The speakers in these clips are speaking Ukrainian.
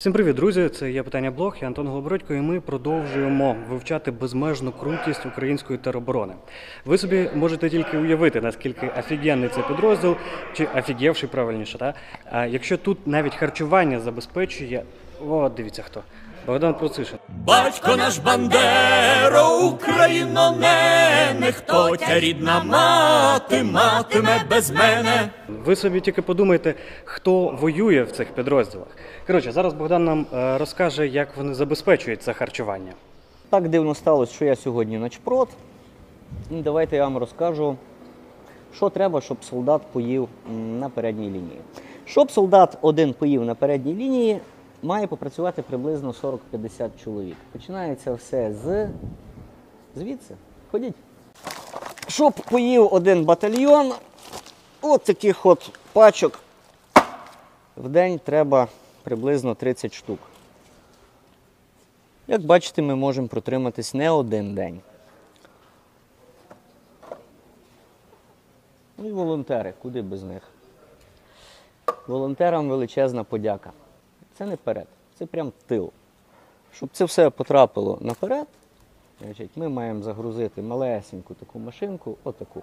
Всім привіт, друзі! Це я питання блог, я Антон Голобородько, і ми продовжуємо вивчати безмежну крутість української тероборони. Ви собі можете тільки уявити, наскільки офігенний цей підрозділ, чи офігівший правильніше. Та? А якщо тут навіть харчування забезпечує. О, дивіться хто. Богдан Процишин. Батько наш Бандера, Україно, не, не хто тя рідна мати, матиме без мене. Ви собі тільки подумайте, хто воює в цих підрозділах. Коротше, зараз Богдан нам е, розкаже, як вони забезпечують це харчування. Так дивно сталося, що я сьогодні начпрот. І давайте я вам розкажу, що треба, щоб солдат поїв на передній лінії. Щоб солдат один поїв на передній лінії, має попрацювати приблизно 40-50 чоловік. Починається все з звідси. Ходіть. Щоб поїв один батальйон, от таких от пачок в день треба приблизно 30 штук. Як бачите, ми можемо протриматись не один день. Ну і волонтери, куди без них? Волонтерам величезна подяка. Це не перед, це прям тил. Щоб це все потрапило наперед, значить, ми маємо загрузити малесеньку таку машинку, отаку,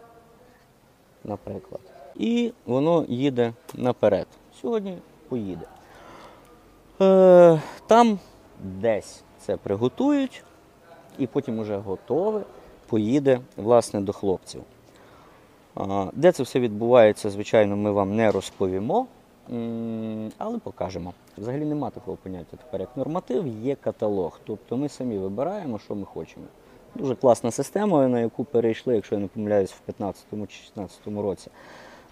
наприклад. І воно їде наперед. Сьогодні поїде. Е, там десь це приготують, і потім уже готове поїде власне до хлопців. Де це все відбувається, звичайно, ми вам не розповімо, але покажемо. Взагалі нема такого поняття тепер як норматив, є каталог. Тобто ми самі вибираємо, що ми хочемо. Дуже класна система, на яку перейшли, якщо я не помиляюсь, в 15 чи 16 році.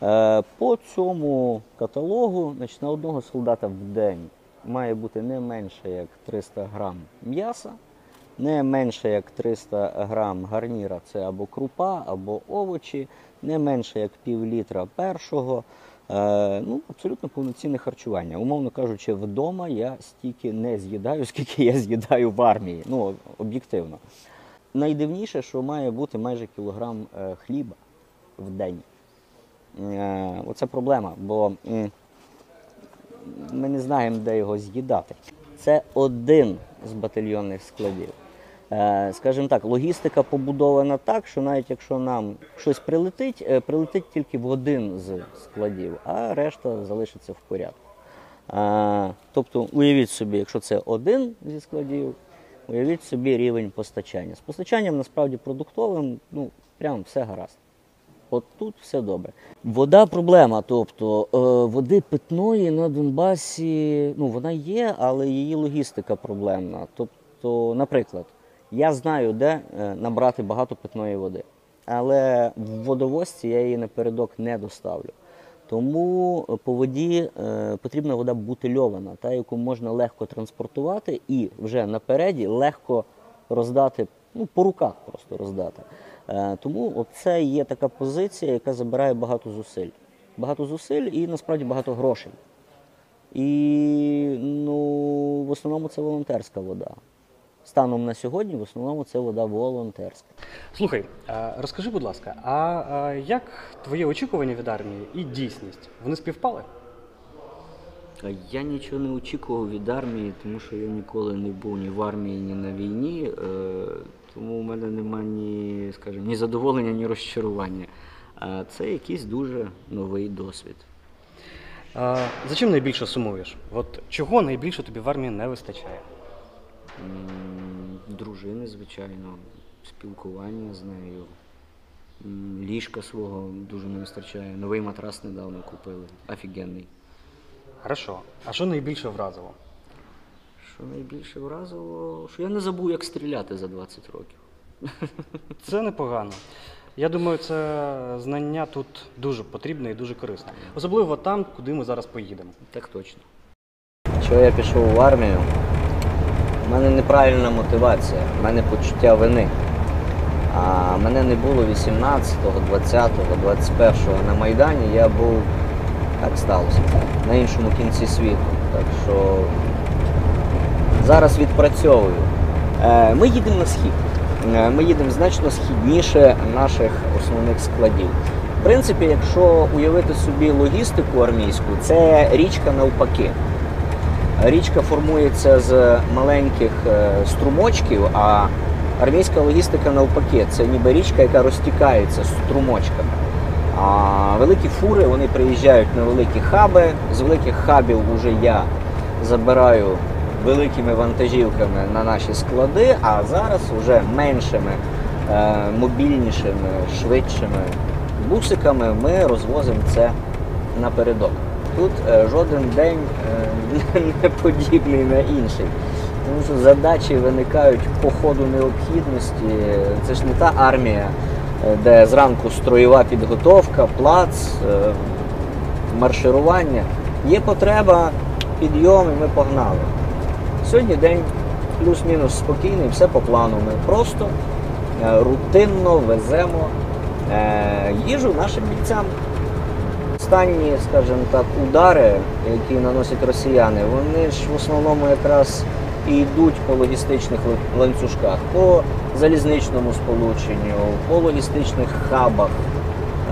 Е, По цьому каталогу значить, на одного солдата в день має бути не менше як 300 грам м'яса, не менше як 300 грам гарніра це або крупа, або овочі, не менше як пів літра першого. Е, ну, абсолютно повноцінне харчування. Умовно кажучи, вдома я стільки не з'їдаю, скільки я з'їдаю в армії. Ну, об'єктивно. Найдивніше, що має бути майже кілограм е, хліба в день. Е, Оце проблема, бо ми не знаємо, де його з'їдати. Це один з батальйонних складів. Е, Скажімо так, логістика побудована так, що навіть якщо нам щось прилетить, е, прилетить тільки в один з складів, а решта залишиться в порядку. Е, Тобто, уявіть собі, якщо це один зі складів, уявіть собі рівень постачання. З постачанням насправді продуктовим, ну прям все гаразд. От тут все добре. Вода проблема. Тобто води питної на Донбасі, ну вона є, але її логістика проблемна. Тобто, наприклад, я знаю, де е, набрати багато питної води, але в водовозці я її напередок не доставлю. Тому е, по воді е, потрібна вода бутильована, та яку можна легко транспортувати і вже напереді легко роздати, ну по руках просто роздати. Тому це є така позиція, яка забирає багато зусиль. Багато зусиль і насправді багато грошей. І ну, в основному це волонтерська вода. Станом на сьогодні, в основному це вода волонтерська. Слухай, розкажи, будь ласка, а, як твоє очікування від армії і дійсність? Вони співпали? Я нічого не очікував від армії, тому що я ніколи не був ні в армії, ні на війні. е, Тому у мене немає ні, скажімо, ні задоволення, ні розчарування. Це якийсь дуже новий досвід. А, за чим найбільше сумуєш? От чого найбільше тобі в армії не вистачає? Дружини, звичайно, спілкування з нею. Ліжка свого дуже не вистачає. Новий матрас недавно купили. Офігенний. Хорошо. А що найбільше вразило? Що найбільше вразило, що я не забув, як стріляти за 20 років. Це непогано. Я думаю, це знання тут дуже потрібне і дуже корисне. Особливо там, куди ми зараз поїдемо. Так точно. Що я пішов в армію? У мене неправильна мотивація, в мене почуття вини. А мене не було 18-го, 20-го, 21-го на Майдані. Я був, так сталося, на іншому кінці світу. Так що зараз відпрацьовую. Е, Ми їдемо на схід. Е, Ми їдемо значно східніше наших основних складів. В принципі, якщо уявити собі логістику армійську, це річка навпаки. Річка формується з маленьких е, струмочків, а армійська логістика навпаки, це ніби річка, яка розтікається з струмочками. А великі фури вони приїжджають на великі хаби. З великих хабів вже я забираю великими вантажівками на наші склади, а зараз вже меншими, е, мобільнішими, швидшими бусиками ми розвозимо це напередок. Тут е, жоден день е, не подібний на інший. Тому що задачі виникають по ходу необхідності. Це ж не та армія, е, де зранку строєва підготовка, плац, марширування. Є потреба, підйом, і ми погнали. Сьогодні день плюс-мінус спокійний, все по плану. Ми просто рутинно веземо їжу нашим бійцям. Останні, скажімо так, удари, які наносять росіяни, вони ж в основному якраз і йдуть по логістичних ланцюжках, по залізничному сполученню, по логістичних хабах.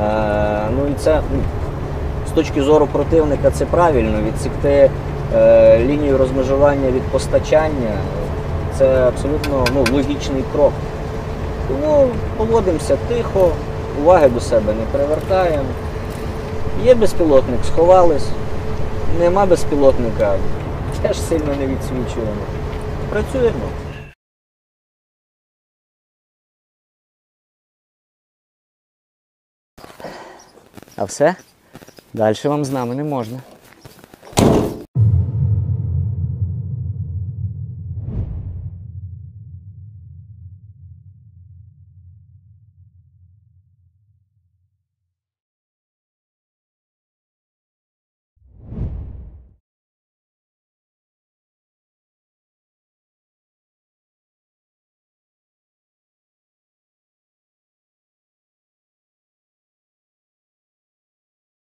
Е, ну і це ну, з точки зору противника це правильно. Відсікти е, лінію розмежування від постачання це абсолютно ну, логічний крок. Тому поводимося тихо, уваги до себе не привертаємо. Є безпілотник, сховались. Нема безпілотника, теж сильно не відсвічуємо. Працюємо. А все? Далі вам з нами не можна.